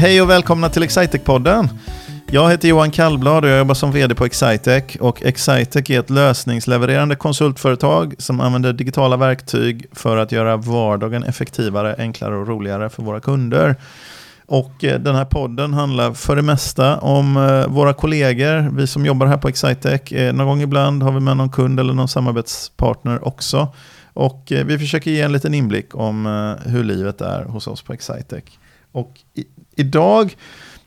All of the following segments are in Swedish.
Hej och välkomna till Excitec-podden. Jag heter Johan Kallblad och jag jobbar som vd på Excitec. Och Excitec är ett lösningslevererande konsultföretag som använder digitala verktyg för att göra vardagen effektivare, enklare och roligare för våra kunder. Och eh, den här podden handlar för det mesta om eh, våra kollegor, vi som jobbar här på Excitec. Eh, någon gång ibland har vi med någon kund eller någon samarbetspartner också. Och vi försöker ge en liten inblick om hur livet är hos oss på Excitec. Och idag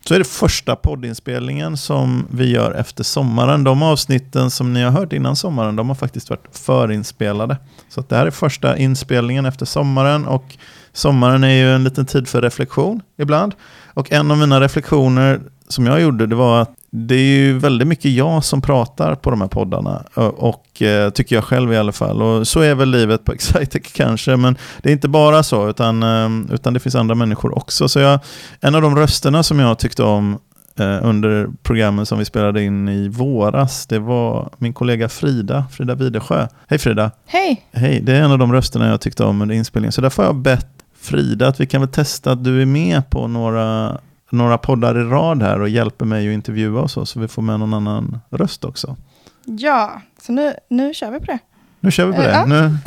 så är det första poddinspelningen som vi gör efter sommaren. De avsnitten som ni har hört innan sommaren, de har faktiskt varit förinspelade. Så det här är första inspelningen efter sommaren och sommaren är ju en liten tid för reflektion ibland. Och en av mina reflektioner som jag gjorde, det var att det är ju väldigt mycket jag som pratar på de här poddarna. Och eh, tycker jag själv i alla fall. Och så är väl livet på Excitec kanske. Men det är inte bara så, utan, eh, utan det finns andra människor också. Så jag, en av de rösterna som jag tyckte om eh, under programmen som vi spelade in i våras, det var min kollega Frida, Frida Videsjö. Hej Frida! Hej! Hej, det är en av de rösterna jag tyckte om under inspelningen. Så därför har jag bett Frida att vi kan väl testa att du är med på några några poddar i rad här och hjälper mig att intervjua och så, så vi får med någon annan röst också. Ja, så nu, nu kör vi på det. Nu kör vi på det. Ja. Nu,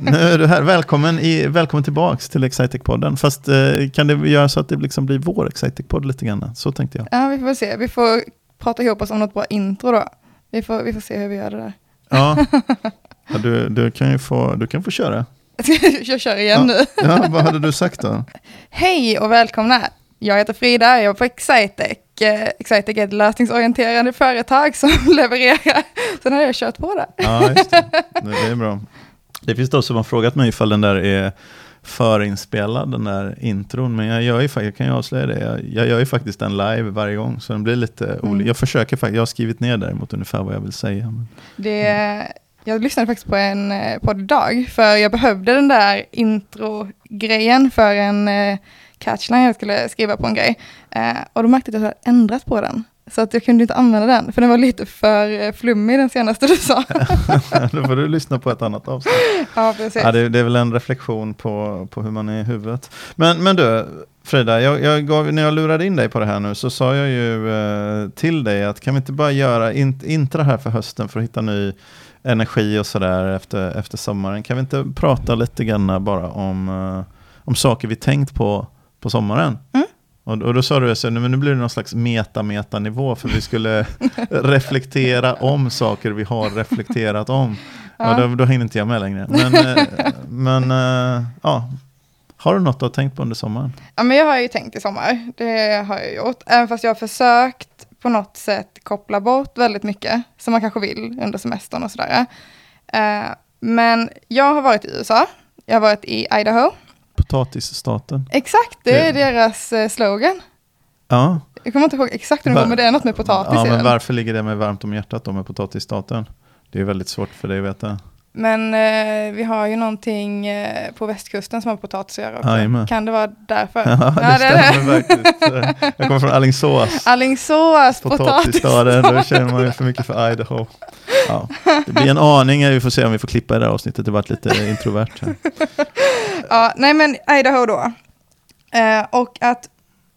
nu är du här. Välkommen, i, välkommen tillbaks till Excitec-podden. Fast eh, kan det göra så att det liksom blir vår Excitec-podd lite grann? Så tänkte jag. Ja, vi får se. Vi får prata ihop oss om något bra intro då. Vi får, vi får se hur vi gör det där. Ja, ja du, du, kan ju få, du kan få köra. jag kör igen ja. nu. ja, vad hade du sagt då? Hej och välkomna jag heter Frida, jag jobbar på Excitec. Eh, Excitec är ett lösningsorienterande företag som levererar. Sen har jag kört på det. Ja, just det. Det är bra. Det finns de som har frågat mig ifall den där är förinspelad, den där intron. Men jag, gör ju, jag kan ju avslöja det, jag, jag gör ju faktiskt den live varje gång. Så den blir lite mm. olika. Jag försöker faktiskt, jag har skrivit ner däremot ungefär vad jag vill säga. Det, jag lyssnade faktiskt på en eh, podd idag, för jag behövde den där intro-grejen för en eh, catchline jag skulle skriva på en grej. Eh, och då märkte jag att jag hade ändrat på den. Så att jag kunde inte använda den, för den var lite för eh, flummig den senaste du sa. då får du lyssna på ett annat avsnitt. Ja, precis. Ja, det, det, är väl en reflektion på, på hur man är i huvudet. Men, men du, Frida, jag, jag gav, när jag lurade in dig på det här nu så sa jag ju eh, till dig att kan vi inte bara göra in, intra här för hösten för att hitta ny energi och sådär efter, efter sommaren. Kan vi inte prata lite grann bara om, eh, om saker vi tänkt på på sommaren. Mm. Och, och, då sa du att nu blir det någon slags meta-meta-nivå för vi skulle reflektera om saker vi har reflekterat om. Ja. Och då, då hängde inte jag med längre. Men, eh, men eh, ja, har du något du har tänkt på under sommaren? Ja, men jag har ju tänkt i sommar. Det har jag gjort. Även fast jag har försökt på något sätt koppla bort väldigt mycket som man kanske vill under semestern och sådär. Eh, men jag har varit i USA. Jag har varit i Idaho. Potatisstaten. Exakt, det är deras eh, slogan. Ja. Jag kommer inte ihåg exakt hur det går, men det är något med potatis Ja, men varför ligger det med varmt om hjärtat då med potatisstaten? Det är väldigt svårt för dig att veta. Men eh, vi har ju någonting eh, på västkusten som har potatis att göra också. Ajme. Kan det vara därför? Ja, det, ja, det stämmer faktiskt. Jag kommer från Alingsås. Alingsås, potatisstaden. Då känner man ju för mycket för Idaho. Ja, det blir en aning, vi får se om vi får klippa i det här avsnittet, det varit lite introvert här. Ja, nej men Idaho då. Eh, och att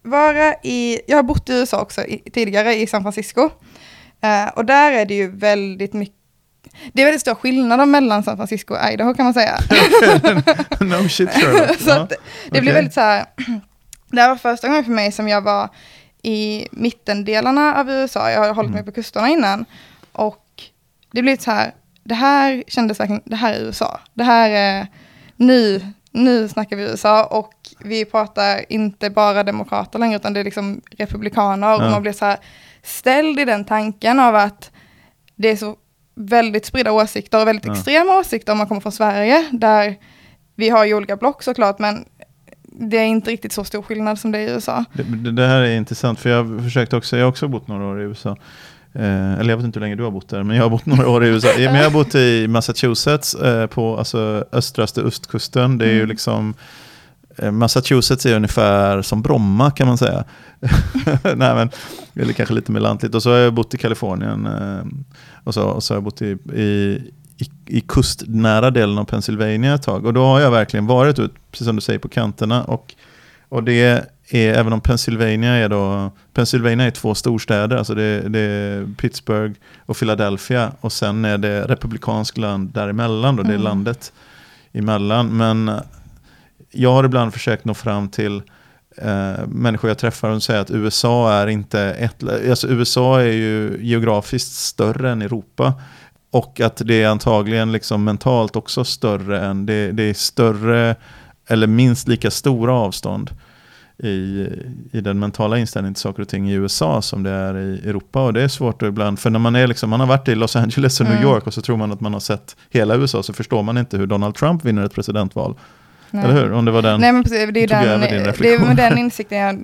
vara i, jag har bott i USA också i, tidigare i San Francisco. Eh, och där är det ju väldigt mycket det är väldigt stora skillnader mellan San Francisco och Idaho kan man säga. no shit Sherlock. så det okay. väldigt så här, det här var första gången för mig som jag var i mittendelarna av USA. Jag har hållit mig mm. på kusterna innan. Och det blir så här, det här kändes verkligen, det här är USA. Det här är, nu, nu snackar vi USA och vi pratar inte bara demokrater längre utan det är liksom republikaner. Ja. Och man blir så här ställd i den tanken av att det är så väldigt spridda åsikter och väldigt ja. extrema åsikter om man kommer från Sverige. Där vi har ju olika block såklart men det är inte riktigt så stor skillnad som det är i USA. Det, det, här är intressant för jag har försökt också, jag har också bott några år i USA. Eh, eller jag vet inte hur länge du har bott där, men jag har bott några år i USA. men jag har bott i Massachusetts, eh, på alltså, östraste östkusten. Det är mm. ju liksom eh, Massachusetts är ungefär som Bromma kan man säga. Nej, men, eller kanske lite mer lantligt. Och så har jag bott i Kalifornien. Eh, och, så, och så har jag bott i, i, i, i kustnära delen av Pennsylvania ett tag. Och då har jag verkligen varit ut, precis som du säger, på kanterna. Och, och det är, även om Pennsylvania är då, Pennsylvania är två storstäder, alltså det, det är Pittsburgh och Philadelphia och sen är det republikansk land däremellan då, det är Mm. landet emellan. Men jag har ibland försökt nå fram till eh, människor jag träffar och säger att USA är inte ett, alltså USA är ju geografiskt större än Europa. Och att det är antagligen liksom mentalt också större än, det, det är större eller minst lika stora avstånd i, i den mentala inställningen till saker och ting i USA som det är i Europa. Och det är svårt ibland, för när man, är liksom, man har varit i Los Angeles och New Mm. York och så tror man att man har sett hela USA så förstår man inte hur Donald Trump vinner ett presidentval. Nej. Eller hur? Om det var den... Nej men precis, det är, den, det är den insikten jag,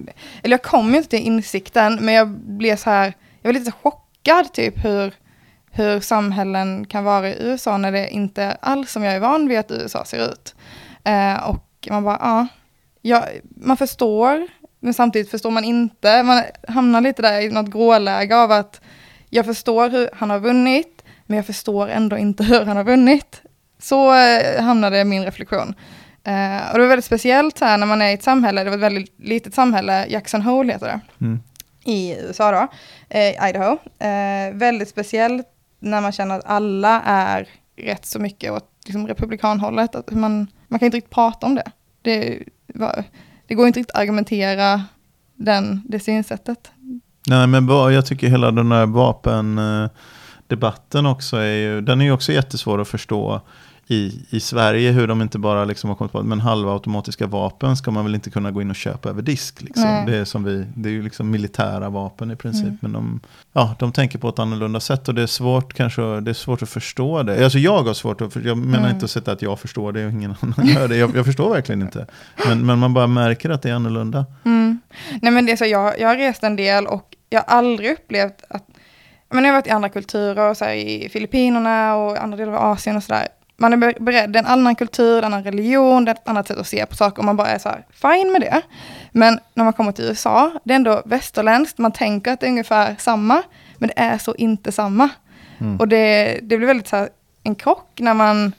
eller jag kom ju inte till insikten, men jag blev så här, jag var lite chockad typ hur, hur samhällen kan vara i USA när det inte alls som jag är van vid att USA ser ut. Eh, och man bara, ja, ja, man förstår, men samtidigt förstår man inte. Man hamnar lite där i något gråläge av att jag förstår hur han har vunnit, men jag förstår ändå inte hur han har vunnit. Så eh, hamnade min reflektion. Eh, och det var väldigt speciellt här när man är i ett samhälle, det var ett väldigt litet samhälle, Jackson Hole heter det, Mm. i USA då, eh, Idaho. Eh, väldigt speciellt när man känner att alla är rätt så mycket åt liksom, republikanhållet. Att man, man kan inte riktigt prata om det. Det, det går inte riktigt att argumentera den, det synsättet. Nej, men jag tycker hela den här vapendebatten eh, också är ju, den är ju också jättesvår att förstå i, i Sverige, hur de inte bara liksom har kommit på men halvautomatiska vapen ska man väl inte kunna gå in och köpa över disk. Liksom. Det, är som vi, det är ju liksom militära vapen i princip, Mm. men de, ja, de tänker på ett annorlunda sätt och det är svårt kanske det är svårt att förstå det. Alltså jag har svårt att, jag menar Mm. inte att sätta att jag förstår det och ingen annan gör det, jag, jag förstår verkligen inte. Men, men man bara märker att det är annorlunda. Mm. Nej men det är så, jag, jag har rest en del och jag har aldrig upplevt att, men jag har varit i andra kulturer, så här, i Filippinerna och andra delar av Asien och sådär. Man är ber- beredd, det är en annan kultur, en annan religion, det är ett annat sätt att se på saker och man bara är så här, fine med det. Men när man kommer till USA, det är ändå västerländskt, man tänker att det är ungefär samma, men det är så inte samma. Mm. Och det, det blir väldigt så här, en krock när man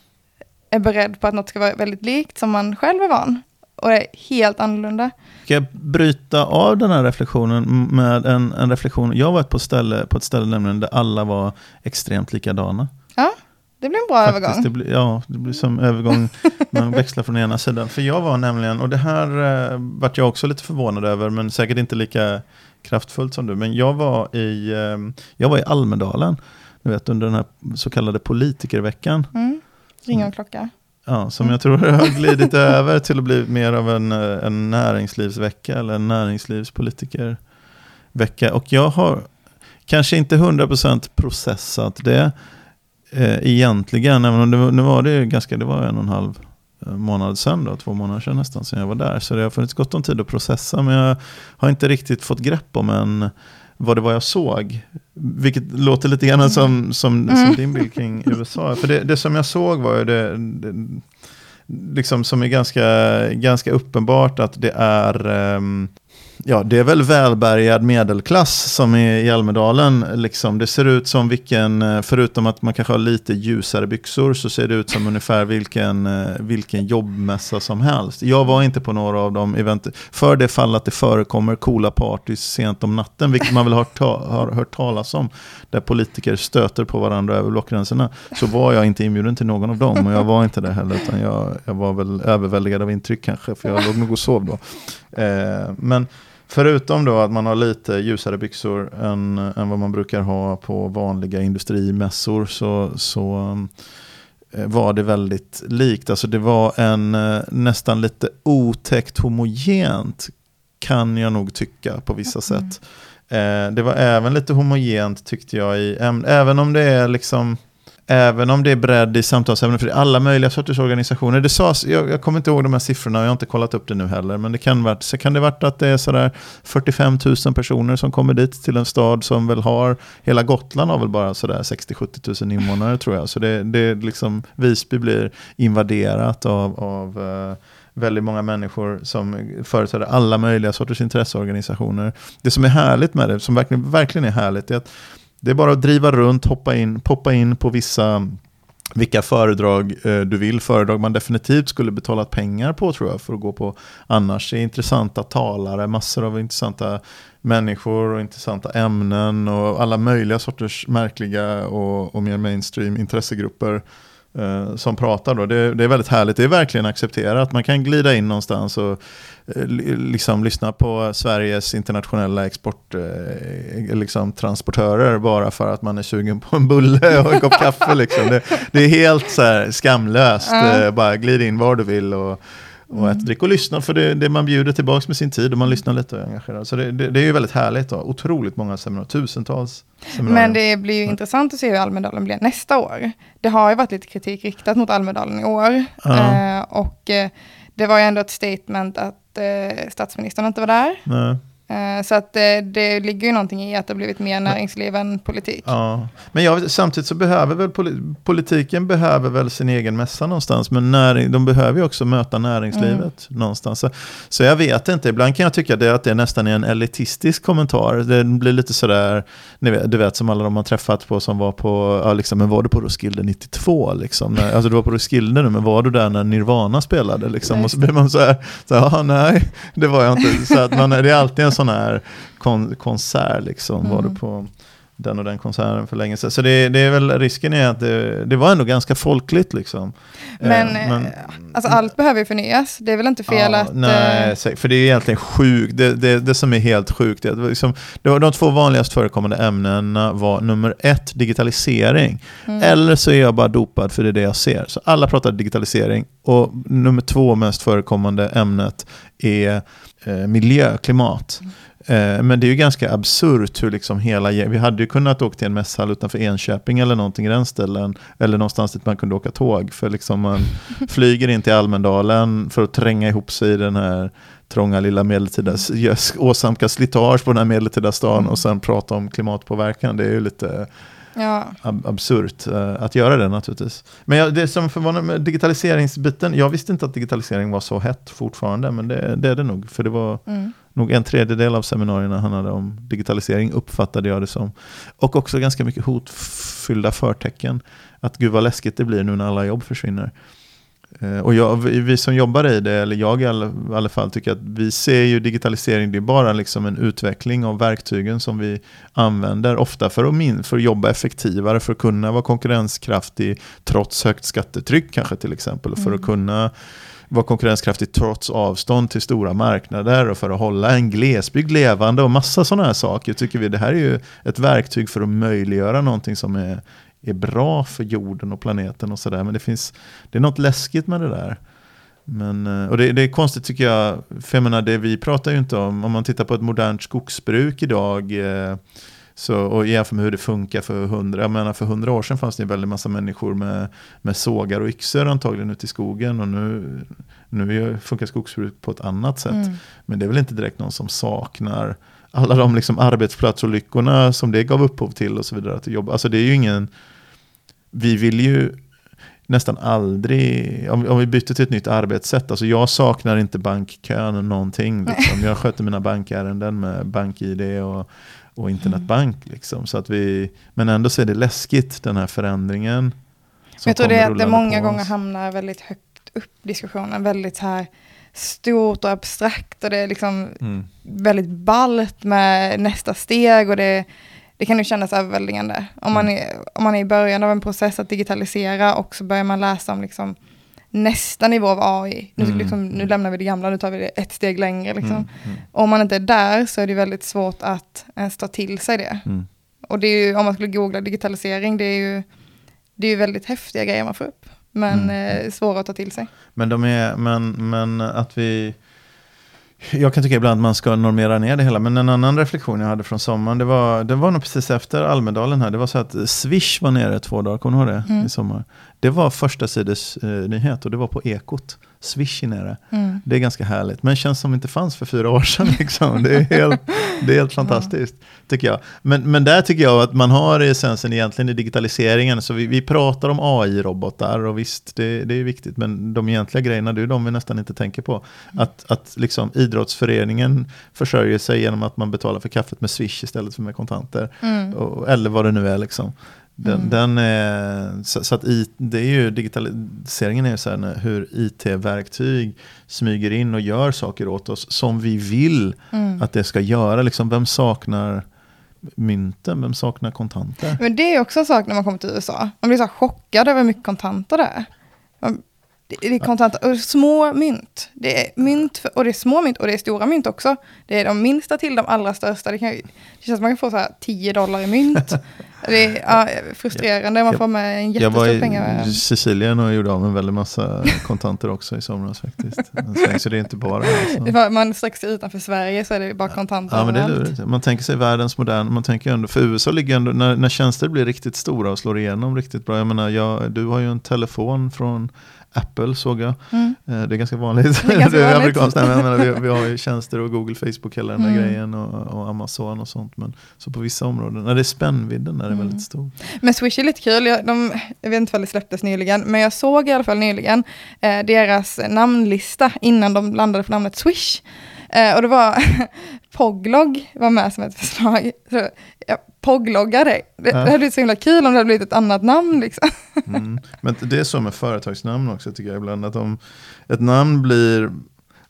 är beredd på att något ska vara väldigt likt som man själv är van. Och det är helt annorlunda. Ska jag bryta av den här reflektionen med en, en reflektion? Jag varit på, ställe, på ett ställe nämligen där alla var extremt likadana. Ja, det blir en bra Faktiskt, övergång. Det blir, ja, det blir som övergång, man växlar från ena sidan. För jag var nämligen, och det här eh, vart jag också lite förvånad över, men säkert inte lika kraftfullt som du. Men jag var i, eh, jag var i Almedalen, du vet under den här så kallade politikerveckan. Mm. Ringer en klocka. Ja, som jag tror har glidit över till att bli mer av en, eh, en näringslivsvecka eller en näringslivspolitikervecka. Och jag har kanske inte 100% processat det eh, egentligen, även om det, var- nu var det ju ganska, det var en och en halv eh, månad sedan då, två månader sedan nästan sedan jag var där. Så det har funnits gott om tid att processa, men jag har inte riktigt fått grepp om en, vad det var jag såg. Vilket låter lite grann som, som, som Mm. din bild kring USA. För det, det som jag såg var ju det, det liksom som är ganska, ganska uppenbart att det är ehm, Ja, det är väl välbärgad medelklass som är i Almedalen. Liksom. Det ser ut som vilken, eh, förutom att man kanske har lite ljusare byxor, så ser det ut som ungefär vilken, eh, vilken jobbmässa som helst. Jag var inte på några av de event, för det fall att det förekommer coola partys sent om natten, vilket man väl har, ta, har hört talas om, där politiker stöter på varandra över blockgränserna, så var jag inte inbjuden till någon av dem, och jag var inte det heller, utan jag, jag var väl överväldigad av intryck kanske, för jag låg nog och sov då. Eh, men Förutom då att man har lite ljusare byxor än, än vad man brukar ha på vanliga industrimässor så, så eh, var det väldigt likt. Alltså det var en eh, nästan lite otäckt homogent kan jag nog tycka på vissa sätt. Eh, det var även lite homogent tyckte jag i äm- även om det är liksom Även om det är bredd i samtalsämnen, för det är alla möjliga sorters organisationer. Det sades, jag, jag kommer inte ihåg de här siffrorna, jag har inte kollat upp det nu heller, men det kan, varit, så kan det varit att det är sådär 45 000 personer som kommer dit till en stad som väl har, hela Gotland har väl bara sådär 60-70 000 invånare tror jag. Så det, det är liksom, Visby blir invaderat av, av eh, väldigt många människor som företräder alla möjliga sorters intresseorganisationer. Det som är härligt med det, som verkligen, verkligen är härligt, är att det är bara att driva runt, hoppa in, poppa in på vissa vilka föredrag eh, du vill, föredrag man definitivt skulle betalat pengar på tror jag för att gå på. Annars är intressanta talare, massor av intressanta människor och intressanta ämnen och alla möjliga sorters märkliga och, och mer mainstream intressegrupper eh, som pratar. Då. Det, det, är väldigt härligt, det är verkligen accepterat. Man kan glida in någonstans och eh, liksom lyssna på Sveriges internationella exporttransportörer eh, liksom, bara för att man är sugen på en bulle och en kopp kaffe. Liksom. Det, det, är helt så här, skamlöst, mm. bara glid in var du vill. Och, och mm. ät, drick och lyssna för det, det man bjuder tillbaka med sin tid och man lyssnar lite och är engagerad. Så det, det, det är ju väldigt härligt. Då. Otroligt många seminarier, tusentals seminarier. Men det blir ju ja. intressant att se hur Almedalen blir nästa år. Det har ju varit lite kritik riktat mot Almedalen i år. Ja. Eh, och eh, det var ju ändå ett statement att eh, statsministern inte var där. Nej. Eh, så att det, det ligger ju någonting i att det har blivit mer näringsliv än politik. Ja. Men jag, samtidigt så behöver väl politiken behöver väl sin egen mässa någonstans. Men näring, de behöver ju också möta näringslivet mm. någonstans. Så, så, jag vet inte, ibland kan jag tycka det, att det nästan är en elitistisk kommentar. Det blir lite sådär, vet, du vet som alla de har träffat på som var på, ja, liksom, men var du på Roskilde 92? Liksom? Alltså du var på Roskilde nu, men var du där när Nirvana spelade? Liksom? Och så blir man så här, så här nej, det var jag inte. Så att man, det är alltid en sån här kon konsert liksom. Mm. Var du på den och den konserten för länge sedan. Så det, det är väl risken är att det, det, var ändå ganska folkligt liksom. Men, eh, men alltså allt behöver ju förnyas. Det är väl inte fel ja, att... Nej, eh... för det är egentligen sjukt. Det, det, det som är helt sjukt är att liksom, det var de två vanligast förekommande ämnena var nummer ett, digitalisering. Mm. Eller så är jag bara dopad för det är det jag ser. Så alla pratar digitalisering. Och nummer två mest förekommande ämnet är eh, miljö, klimat. Mm. Eh, men det är ju ganska absurt hur liksom hela, vi hade ju kunnat åka till en mässhall utanför Enköping eller någonting i den ställen. Eller någonstans dit man kunde åka tåg. För liksom man flyger in till Almedalen för att tränga ihop sig i den här trånga lilla medeltida, åsamka slitage på den här medeltida stan och sen prata om klimatpåverkan. Det är ju lite ja. ab absurt uh, att göra det naturligtvis. Men jag, det som förvånar med digitaliseringsbiten, jag visste inte att digitalisering var så hett fortfarande, men det, det är det nog. För det var mm. Nog en tredjedel av seminarierna handlade om digitalisering, uppfattade jag det som. Och också ganska mycket hotfyllda förtecken. Att gud vad läskigt det blir nu när alla jobb försvinner. Eh, och jag, vi som jobbar i det, eller jag i alla, fall, tycker att vi ser ju digitalisering, det är bara liksom en utveckling av verktygen som vi använder, ofta för att, min, för att jobba effektivare, för att kunna vara konkurrenskraftig trots högt skattetryck kanske till exempel, för att mm. kunna vara konkurrenskraftig trots avstånd till stora marknader och för att hålla en glesbygd levande och massa sådana här saker. Tycker vi det här är ju ett verktyg för att möjliggöra någonting som är är bra för jorden och planeten och sådär. Men det finns, det är något läskigt med det där. Men, eh, och det, det, är konstigt tycker jag, för jag menar, det vi pratar ju inte om, om man tittar på ett modernt skogsbruk idag, eh, så, och jämför med hur det funkar för hundra, jag menar för hundra år sedan fanns det en väldigt massa människor med, med sågar och yxor antagligen ute i skogen och nu, nu funkar skogsbruk på ett annat sätt. Mm. Men det är väl inte direkt någon som saknar alla de liksom arbetsplatsolyckorna som det gav upphov till och så vidare. Att jobba. Alltså det är ju ingen, vi vill ju nästan aldrig, om, om vi byter till ett nytt arbetssätt, alltså jag saknar inte bankkön någonting. Liksom. Jag sköter mina bankärenden med BankID och, och internetbank. Liksom. Så att vi, men ändå så är det läskigt den här förändringen. Jag tror det är att det många gånger hamnar väldigt högt upp diskussionen, väldigt här stort och abstrakt och det är liksom mm. väldigt ballt med nästa steg och det, det kan ju kännas överväldigande. Om, man mm. är, om man är i början av en process att digitalisera och så börjar man läsa om liksom nästa nivå av AI. Nu, mm. liksom, nu lämnar vi det gamla, nu tar vi det ett steg längre. Liksom. Mm. mm. Om man inte är där så är det väldigt svårt att ens ta till sig det. Mm. Och det är ju, om man skulle googla digitalisering, det är ju, det är ju väldigt häftiga grejer man får upp men mm. eh, svåra att ta till sig. Men, de är, men, men att vi... Jag kan tycka ibland att man ska normera ner det hela, men en annan reflektion jag hade från sommaren, det var, det var nog precis efter Almedalen här, det var så att Swish var nere två dagar, kommer du ihåg det? Mm. I sommar. Det var första sides eh, nyhet och det var på Ekot. Swish nere. Mm. Det är ganska härligt, men känns som det inte fanns för fyra år sedan. Liksom. Det, är helt, det är helt fantastiskt, tycker jag. Men, men där tycker jag att man har essensen egentligen i digitaliseringen. Så vi, vi pratar om AI-robotar och visst, det, det är viktigt, men de egentliga grejerna, det är de vi nästan inte tänker på. Att, att liksom idrottsföreningen försörjer sig genom att man betalar för kaffet med Swish istället för med kontanter. Mm. Och, eller vad det nu är. Liksom. Den, Mm. den är, så, så att i, det är ju digitaliseringen är ju så här när, hur IT-verktyg smyger in och gör saker åt oss som vi vill Mm. att det ska göra. Liksom, vem saknar mynten? Vem saknar kontanter? Men det är också en sak när man kommer till USA. Man blir så chockad över hur mycket kontanter det är. Man- Det det är kontanter, och små mynt. Det är mynt, för, och det är små mynt och det är stora mynt också. Det är de minsta till de allra största. Det, kan, det känns som man kan få så här 10 dollar i mynt. Det är ja, frustrerande, man får med en Jag var jättestor pengar. i Sicilien och gjorde av med väldigt massa kontanter också i somras faktiskt. Så det är inte bara alltså. Man sig utanför Sverige så är det bara kontanter Ja, men det är lurigt. Man tänker sig världens modern, man tänker ändå, för USA ligger ändå, när, när tjänster blir riktigt stora och slår igenom riktigt bra. Jag menar, jag, du har ju en telefon från Apple såg jag. Mm. Eh, Det är ganska vanligt. Det är ganska är vanligt. Nej, men jag menar, vi, vi har ju tjänster och Google, Facebook, hela den där Mm. grejen och, och Amazon och sånt. Men så på vissa områden, när det är spännvidden där är Mm. väldigt stor. Men Swish är lite kul, jag, de, jag vet inte om det släpptes nyligen, men jag såg i alla fall nyligen eh, deras namnlista innan de landade på namnet Swish. Eh, och det var Poglog var med som ett förslag. Så, jag pogloggar dig. Det, Ja. det hade blivit så himla kul om det hade blivit ett annat namn. Liksom. Mm. Men det är så med företagsnamn också tycker jag ibland. Att om ett namn blir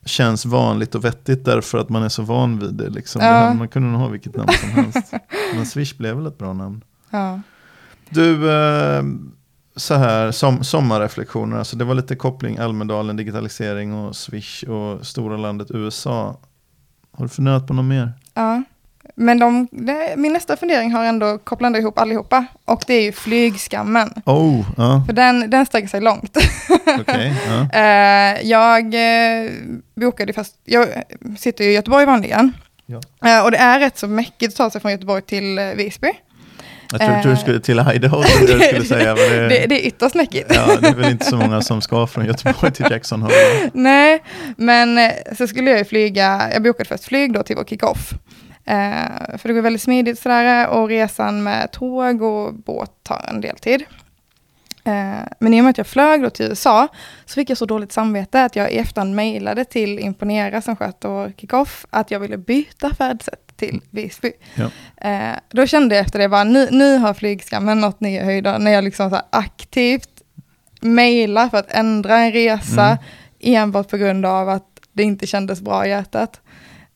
känns vanligt och vettigt därför att man är så van vid det. Liksom. Ja. det här, man kunde nog ha vilket namn som helst. Men Swish blev väl ett bra namn. Ja. Du, eh, så här, som, sommarreflektioner. Alltså det var lite koppling Almedalen, digitalisering och Swish och stora landet USA. Har du funderat på något mer? Ja. Men de, det, min nästa fundering har ändå kopplat ihop allihopa. Och det är ju flygskammen. Oh, ja, För den, den sträcker sig långt. okej. ja. Eh, jag eh, bokade fast, jag sitter ju i Göteborg vanligen. Ja. Eh, och det är rätt så mäckigt att ta sig från Göteborg till Visby. Jag tror du skulle till Idaho, trodde jag skulle säga. Men det, Det, det är ytterst mäckigt. Ja, det är väl inte så många som ska från Göteborg till Jackson Hole. Nej, men eh, så skulle jag ju flyga, jag bokade först flyg då till vår kick-off. Eh, för det går väldigt smidigt sådär och resan med tåg och båt tar en del tid. Eh, men i och med att jag flög då till USA så fick jag så dåligt samvete att jag i efterhand mejlade till Imponera som sköter vår kick-off att jag ville byta färdsätt till Visby. Ja. Eh, då kände jag efter det bara, nu, nu har flygskammen nått nya höjder när jag liksom så aktivt mejlar för att ändra en resa Mm. enbart på grund av att det inte kändes bra i hjärtat.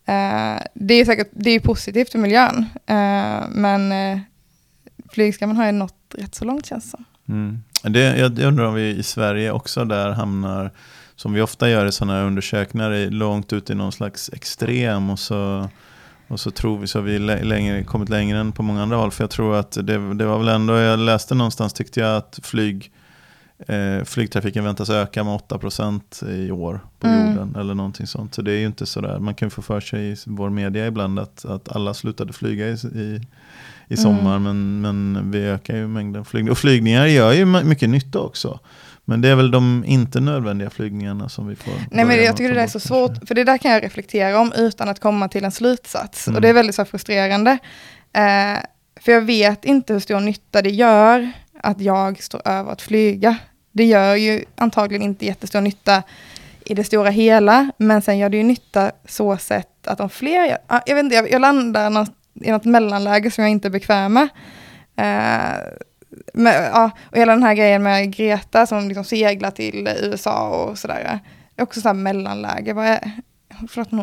Eh, det är säkert det är positivt för miljön, eh, men flygskammen har ju nått rätt så långt känns det som. Mm. Det, jag jag undrar om vi i Sverige också där hamnar, som vi ofta gör i sådana här undersökningar, långt ut i någon slags extrem och så, och så tror vi så har vi lä- längre, kommit längre än på många andra håll. För jag tror att det, det var väl ändå, jag läste någonstans tyckte jag att flyg, eh, flygtrafiken väntas öka med 8% i år på Mm. jorden eller någonting sånt. Så det är ju inte sådär, man kan ju få för sig i vår media ibland att, att alla slutade flyga i, i, i sommar men, men vi ökar ju mängden flygningar. Och flygningar gör ju my- mycket nytta också. Men det är väl de inte nödvändiga flygningarna som vi får Nej men jag tycker det är bort så kanske. svårt, för det där kan jag reflektera om utan att komma till en slutsats. Mm. Och det är väldigt så frustrerande. Eh, för jag vet inte hur stor nytta det gör att jag står över att flyga. Det gör ju antagligen inte jättestor nytta i det stora hela, men sen gör det ju nytta så sett att om fler, gör- ja, jag vet inte, jag, jag landar något, i något mellanläge som jag inte är bekväm med. Eh, med, ja, och hela den här grejen med Greta som liksom seglar till USA och sådär. Det är också sådär mellanläge. Vad är,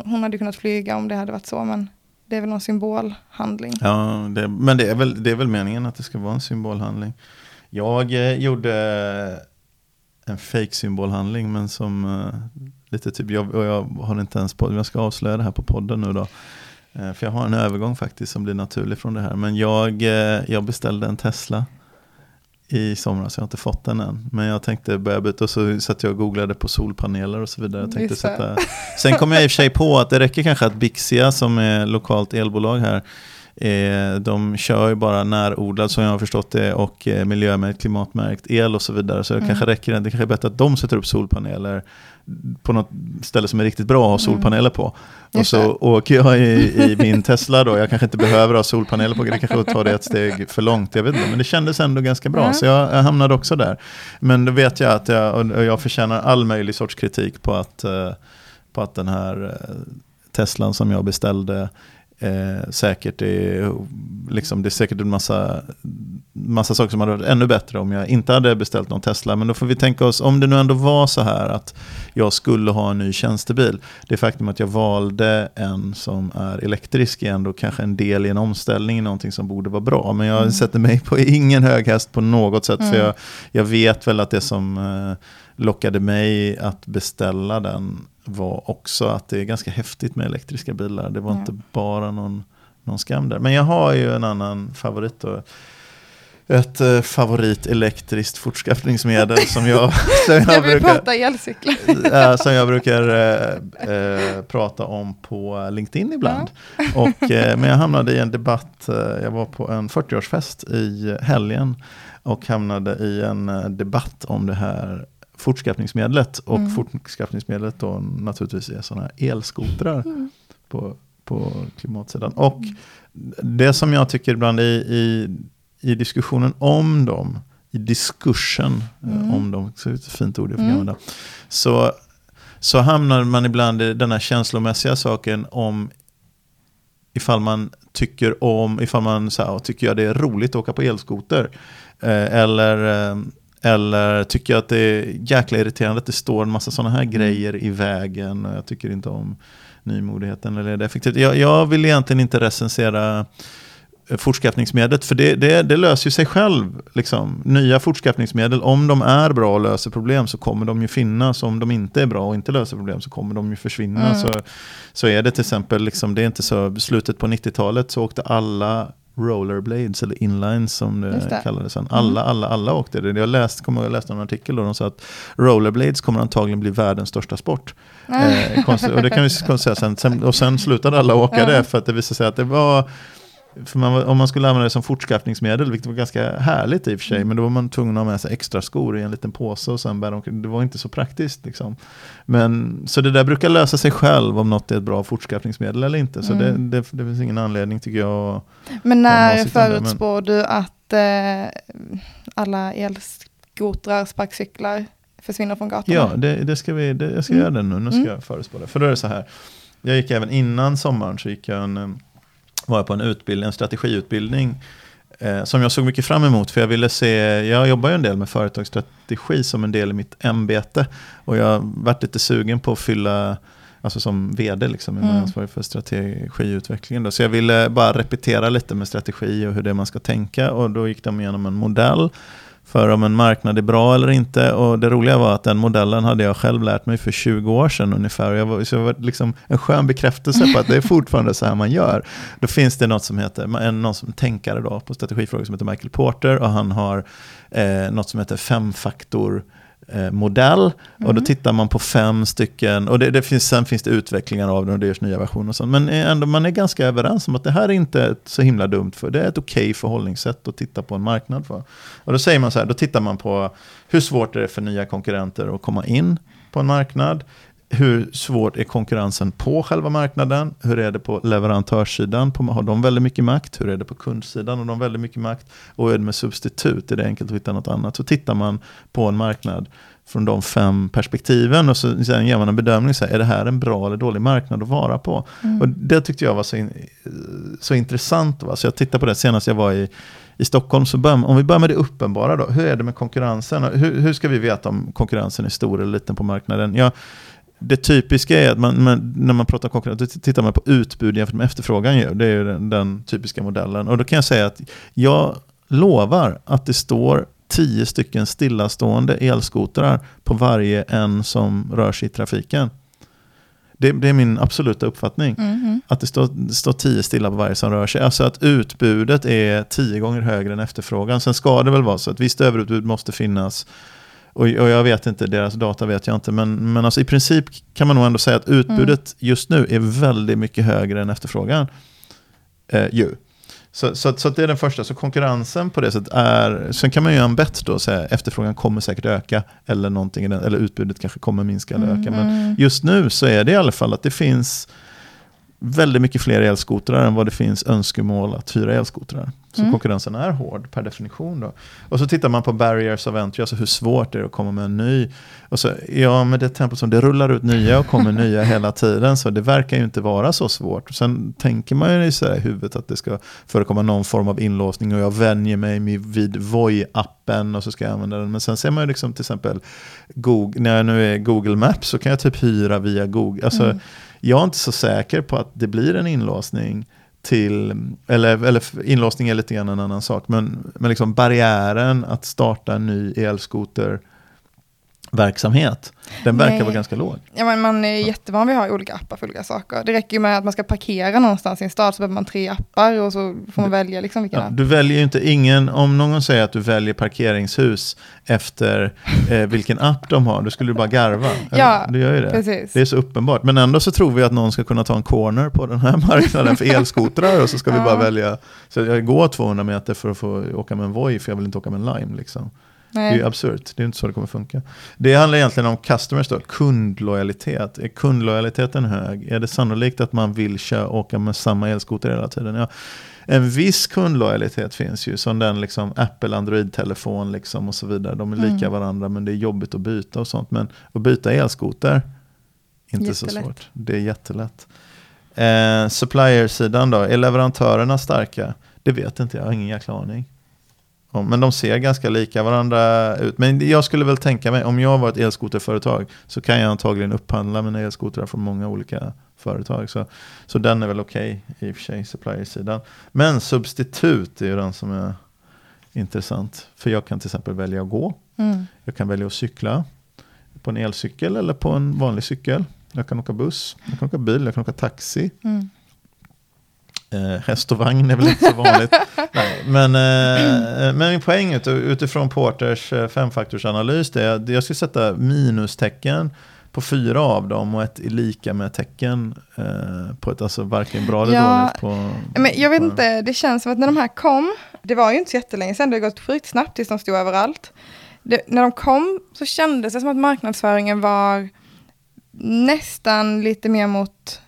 hon, hade kunnat flyga om det hade varit så, men det är väl någon symbolhandling. Ja, det, men det är, väl, det är väl meningen att det ska vara en symbolhandling. Jag eh, gjorde en fake symbolhandling men som eh, lite typ, jag, och jag har inte ens på, jag ska avslöja det här på podden nu då. Eh, för jag har en övergång faktiskt som blir naturlig från det här. Men jag, eh, jag beställde en Tesla i somras, jag har inte fått den än. Men jag tänkte börja byta och så satt jag och googlade på solpaneler och så vidare. Jag tänkte sätta, sen kom jag i och för sig på att det räcker kanske att Bixia som är lokalt elbolag här de kör ju bara närodlad som jag har förstått det och eh, miljömärkt, klimatmärkt el och så vidare. Så det Mm. kanske räcker, det kanske är bättre att de sätter upp solpaneler på något ställe som är riktigt bra att ha Mm. solpaneler på. Och Just så åker jag i, i min Tesla då, jag kanske inte behöver ha solpaneler på, det kanske tar det ett steg för långt, jag vet inte. Men det kändes ändå ganska bra, Ja. så jag, jag hamnade också där. Men då vet jag att jag, och jag förtjänar all möjlig sorts kritik på att, eh, på att den här eh, Teslan som jag beställde Eh, säkert är, liksom, det är säkert en massa, massa saker som hade varit ännu bättre om jag inte hade beställt någon Tesla. Men då får vi tänka oss, om det nu ändå var så här att jag skulle ha en ny tjänstebil. Det faktum att jag valde en som är elektrisk är ändå kanske en del i en omställning, någonting som borde vara bra. Men jag mm. sätter mig på ingen hög häst på något sätt. Mm. För jag, jag vet väl att det som eh, lockade mig att beställa den var också att det är ganska häftigt med elektriska bilar. Det var mm. inte bara någon, någon skam där. Men jag har ju en annan favorit. Då. Ett eh, favorit elektriskt fortskaffningsmedel som jag, som jag, brukar, äh, som jag brukar äh, äh, prata om på LinkedIn ibland. Ja. Och, men jag hamnade i en debatt, jag var på en 40-årsfest i helgen och hamnade i en debatt om det här fortskaffningsmedlet. Och mm. fortskaffningsmedlet då naturligtvis är sådana här elskotrar mm. på, på klimatsidan. Och det som jag tycker ibland i, i, i diskussionen om dem, i diskursen eh, mm. om dem, så är ett fint ord jag fick mm. använda, så, så hamnar man ibland i den här känslomässiga saken om ifall man tycker om, ifall man så här, tycker jag det är roligt att åka på elskoter. Eh, eller eh, eller tycker jag att det är jäkla irriterande att det står en massa sådana här mm. grejer i vägen. Jag tycker inte om nymodigheten eller är det effektivt. Jag, jag vill egentligen inte recensera eh, fortskaffningsmedlet, för det, det, det, löser ju sig själv. Liksom. Nya fortskaffningsmedel, om de är bra och löser problem så kommer de ju finnas. Om de inte är bra och inte löser problem så kommer de ju försvinna. Mm. Så, så är det till exempel, liksom, det är inte så, slutet på 90-talet så åkte alla rollerblades eller inlines som det, det. kallades. Mm. Alla, alla, alla åkte det. Jag läste, kommer jag läste en artikel då de sa att rollerblades kommer antagligen bli världens största sport. Eh, och det kan vi säga sen, sen, och sen slutade alla åka det för att det visade sig att det var man, om man skulle använda det som fortskaffningsmedel, vilket var ganska härligt i och för sig, mm. men då var man tvungen att ha med sig extra skor i en liten påse och sen bära omkring. Det var inte så praktiskt. Liksom. Men, så det där brukar lösa sig själv om något är ett bra fortskaffningsmedel eller inte. Så mm. det, det, det, finns ingen anledning tycker jag. Men när förutspår du att eh, alla elskotrar, sparkcyklar försvinner från gatorna? Ja, det, det ska vi, jag ska mm. göra det nu. Nu ska mm. jag förutspå det. För då är det så här. Jag gick även innan sommaren så gick jag en eh, var jag på en utbildning, en strategiutbildning eh, som jag såg mycket fram emot. För jag ville se, jag jobbar ju en del med företagsstrategi som en del i mitt ämbete. Och jag varit lite sugen på att fylla, alltså som vd, liksom, mm. ansvarig för strategiutvecklingen. Då. Så jag ville bara repetera lite med strategi och hur det är man ska tänka. Och då gick de igenom en modell för om en marknad är bra eller inte. Och det roliga var att den modellen hade jag själv lärt mig för 20 år sedan ungefär. Och jag var, så det var liksom en skön bekräftelse på att det är fortfarande så här man gör. Då finns det något som heter, en, någon som tänkare då på strategifrågor som heter Michael Porter och han har eh, något som heter femfaktor Eh, modell. Mm. Och då mm. tittar man på fem stycken, och det, det, finns, sen finns det utvecklingar av den och det görs nya versioner. Och sånt. Men ändå, man är ganska överens om att det här är inte så himla dumt, för det är ett okej okay förhållningssätt att titta på en marknad för. Och då säger man så här, då tittar man på hur svårt är det för nya konkurrenter att komma in på en marknad hur svårt är konkurrensen på själva marknaden? Hur är det på leverantörssidan? Har de väldigt mycket makt? Hur är det på kundsidan? Har de väldigt mycket makt? Och hur är det med substitut? Är det enkelt att hitta något annat? Så tittar man på en marknad från de fem perspektiven och så sen ger man en bedömning. Så här, är det här en bra eller dålig marknad att vara på? Mm. Och Det tyckte jag var så, in, så intressant. Va? Så jag tittade på det senast jag var i, i Stockholm. Så bör, om vi börjar med det uppenbara. Då, hur är det med konkurrensen? Hur, hur ska vi veta om konkurrensen är stor eller liten på marknaden? Jag, det typiska är att man, man, när man pratar konkurrens, då tittar man på utbud jämfört med efterfrågan. Ju. Det är ju den, den, typiska modellen. Och då kan jag säga att jag lovar att det står tio stycken stillastående elskotrar på varje en som rör sig i trafiken. Det, det är min absoluta uppfattning. Mm -hmm. Att det står, det står tio stilla på varje som rör sig. Alltså att utbudet är tio gånger högre än efterfrågan. Sen ska det väl vara så att visst överutbud måste finnas och, och, jag vet inte, deras data vet jag inte. Men, men alltså i princip kan man nog ändå säga att utbudet mm. just nu är väldigt mycket högre än efterfrågan. Eh, ju. Så, så, så det är den första. Så konkurrensen på det sättet är... Sen kan man ju göra en bett då och säga efterfrågan kommer säkert öka. Eller, någonting, eller utbudet kanske kommer minska eller öka. Men mm. just nu så är det i alla fall att det finns väldigt mycket fler elskotrar än vad det finns önskemål att hyra elskotrar. Så mm. konkurrensen är hård per definition. Då. Och så tittar man på barriers of entry, alltså hur svårt det är att komma med en ny. Och så, ja, med det tempo som det rullar ut nya och kommer nya hela tiden, så det verkar ju inte vara så svårt. Sen tänker man ju så i huvudet att det ska förekomma någon form av inlåsning och jag vänjer mig vid Voi-appen och så ska jag använda den. Men sen ser man ju liksom till exempel, Google, när jag nu är Google Maps så kan jag typ hyra via Google. Alltså, mm. Jag är inte så säker på att det blir en inlåsning till, eller, eller inlåsning är lite grann en annan sak, men, men liksom barriären att starta en ny elskoter verksamhet, den verkar Nej. vara ganska låg. Ja, men man är jättevan vid att ha olika appar för olika saker. Det räcker ju med att man ska parkera någonstans i en stad så behöver man tre appar och så får man välja liksom vilken ja, Du väljer ju inte ingen, om någon säger att du väljer parkeringshus efter eh, vilken app de har, då skulle du bara garva. ja, du gör ju det. Precis. Det är så uppenbart. Men ändå så tror vi att någon ska kunna ta en corner på den här marknaden för elskotrar och så ska ja. vi bara välja. Så jag går 200 meter för att få åka med en Voi för jag vill inte åka med en Lime. Liksom. Nej. Det är ju absurt, det är inte så det kommer funka. Det handlar egentligen om customers då, kundlojalitet. Är kundlojaliteten hög? Är det sannolikt att man vill köra, åka med samma elskoter hela tiden? Ja. En viss kundlojalitet finns ju, som den liksom Apple Android-telefon liksom och så vidare. De är lika mm. varandra men det är jobbigt att byta och sånt. Men att byta elskoter, inte Jättelätt. så svårt. Det är jättelätt. Eh, Supplier-sidan då, är leverantörerna starka? Det vet inte jag, jag har ingen jäkla aning. Men de ser ganska lika varandra ut. Men jag skulle väl tänka mig, om jag var ett elskoterföretag så kan jag antagligen upphandla mina elskotrar från många olika företag. Så, så den är väl okej okay, i och för sig, supplier-sidan. Men substitut är ju den som är intressant. För jag kan till exempel välja att gå. Mm. Jag kan välja att cykla på en elcykel eller på en vanlig cykel. Jag kan åka buss, jag kan åka bil, jag kan åka taxi. Mm. Eh, häst och vagn är väl inte så vanligt. Nej, men, eh, men min poäng ut, utifrån Porters eh, femfaktorsanalys är att jag skulle sätta minustecken på fyra av dem och ett lika med tecken eh, på ett, alltså varken bra eller ja, dåligt. På, men jag vet på, inte, det känns som att när de här kom, det var ju inte så jättelänge sedan, det har gått sjukt snabbt tills de stod överallt. Det, när de kom så kändes det som att marknadsföringen var nästan lite mer mot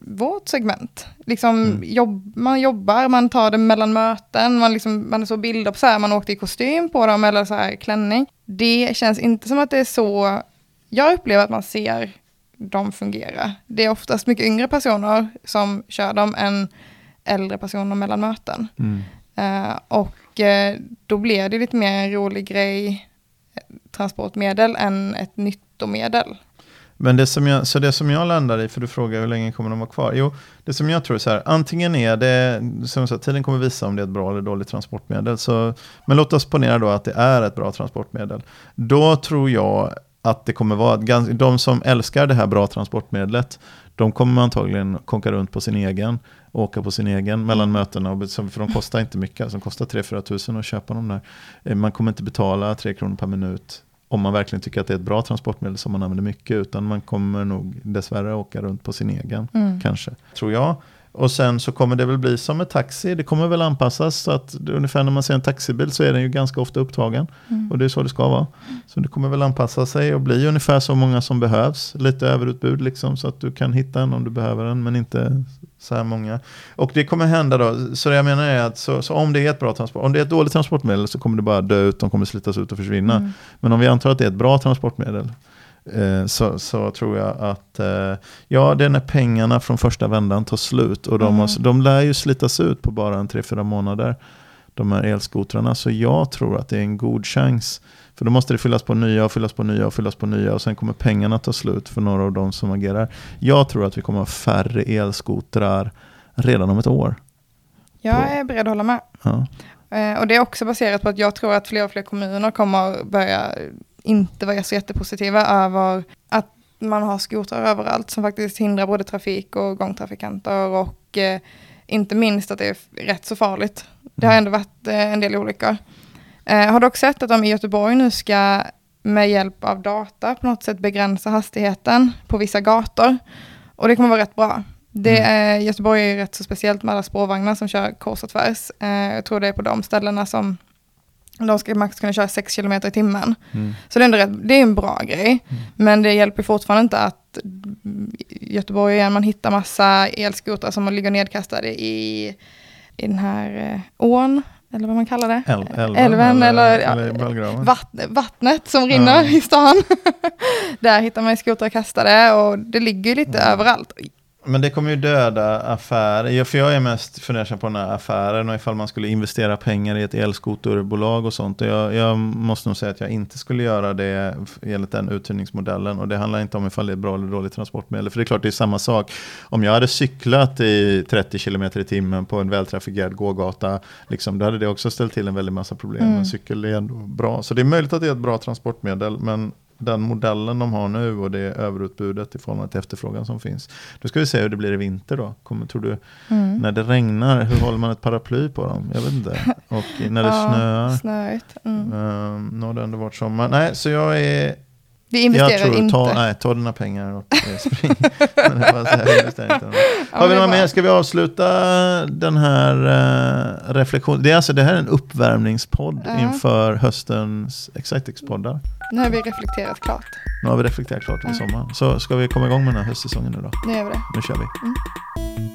vårt segment. Liksom mm. jobb, man jobbar, man tar det mellan möten, man, liksom, man såg bilder på så här, man åkte i kostym på dem eller så här klänning. Det känns inte som att det är så, jag upplever att man ser dem fungera. Det är oftast mycket yngre personer som kör dem än äldre personer mellan möten. Mm. Uh, och uh, då blir det lite mer en rolig grej, eh, transportmedel, än ett nyttomedel. Men det som jag, så det som jag landar i, för du frågar hur länge kommer de vara kvar? Jo, det som jag tror är så här, antingen är det, som sagt, tiden kommer visa om det är ett bra eller dåligt transportmedel. Så, men låt oss ponera då att det är ett bra transportmedel. Då tror jag att det kommer vara, de som älskar det här bra transportmedlet, de kommer antagligen konka runt på sin egen, åka på sin egen mellan mm. mötena, för de kostar inte mycket, alltså de kostar 3-4 tusen att köpa dem där. Eh, man kommer inte betala 3 kronor per minut om man verkligen tycker att det är ett bra transportmedel som man använder mycket, utan man kommer nog dessvärre åka runt på sin egen, mm. kanske, tror jag. Och sen så kommer det väl bli som med taxi, det kommer väl anpassas så att ungefär när man ser en taxibil så är den ju ganska ofta upptagen. Mm. Och det är så det ska vara. Så det kommer väl anpassa sig och bli ungefär så många som behövs. Lite överutbud liksom så att du kan hitta en om du behöver den men inte så här många. Och det kommer hända då, så det jag menar är att så, så om det är ett bra transport, om det är ett dåligt transportmedel så kommer det bara dö ut, de kommer slitas ut och försvinna. Mm. Men om vi antar att det är ett bra transportmedel Eh, så, så tror jag att eh, ja, det är när pengarna från första vändan tar slut. Och de, mm. har, de lär ju slitas ut på bara en tre fyra månader. De här elskotrarna. Så jag tror att det är en god chans. För då måste det fyllas på nya och fyllas på nya och fyllas på nya. Och sen kommer pengarna ta slut för några av de som agerar. Jag tror att vi kommer ha färre elskotrar redan om ett år. Jag är beredd att hålla med. Ja. Eh, och det är också baserat på att jag tror att fler och fler kommuner kommer börja inte vara så jättepositiva över att man har skotrar överallt som faktiskt hindrar både trafik och gångtrafikanter och eh, inte minst att det är rätt så farligt. Det har mm. ändå varit eh, en del olyckor. Eh, har dock sett att de i Göteborg nu ska med hjälp av data på något sätt begränsa hastigheten på vissa gator. Och det kommer vara rätt bra. Det mm. är, Göteborg är rätt så speciellt med alla spårvagnar som kör kors och tvärs. Eh, jag tror det är på de ställena som de ska max kunna köra 6 km i timmen. Mm. Så det är, rätt, det är en bra grej. Mm. Men det hjälper fortfarande inte att Göteborg igen, man hittar massa elskotrar som ligger nedkastade i i den här eh, ån, eller vad man kallar det. El, älven, Älven eller, ja, eller Ballgraven. vatt, vattnet som rinner Ja. i stan. Där hittar man skotrar kastade och det ligger lite Mm. överallt. Men det kommer ju döda affärer. För jag är mest fundersam på den här affären och ifall man skulle investera pengar i ett elskoterbolag och sånt. Jag, jag måste nog säga att jag inte skulle göra det enligt den uthyrningsmodellen. Och det handlar inte om ifall det är bra eller dåligt transportmedel. För det är klart det är samma sak. Om jag hade cyklat i 30 km i timmen på en vältrafikerad gågata. Liksom, då hade det också ställt till en väldig massa problem. Mm. Men cykel är ändå bra. Så det är möjligt att det är ett bra transportmedel. Men den modellen de har nu och det överutbudet i förhållande till efterfrågan som finns. Då ska vi se hur det blir i vinter då. Kommer, tror du, Mm. när det regnar, hur håller man ett paraply på dem? Jag vet inte. Och när det Ja, snöar. Snöigt. Mm. Um, nu har det ändå varit sommar. Nej, så jag är... Vi investerar jag tror, inte. Ta, nej, ta dina pengar och eh, spring. Har vi är mer? Ska vi avsluta den här uh, reflektionen? Det, är alltså, det här är en uppvärmningspodd Ja. inför höstens Excitex-poddar. Nu har vi reflekterat klart. Nu har vi reflekterat klart över Ja. sommaren. Så ska vi komma igång med den här höstsäsongen nu då? Nu gör vi det. Nu kör vi. Mm.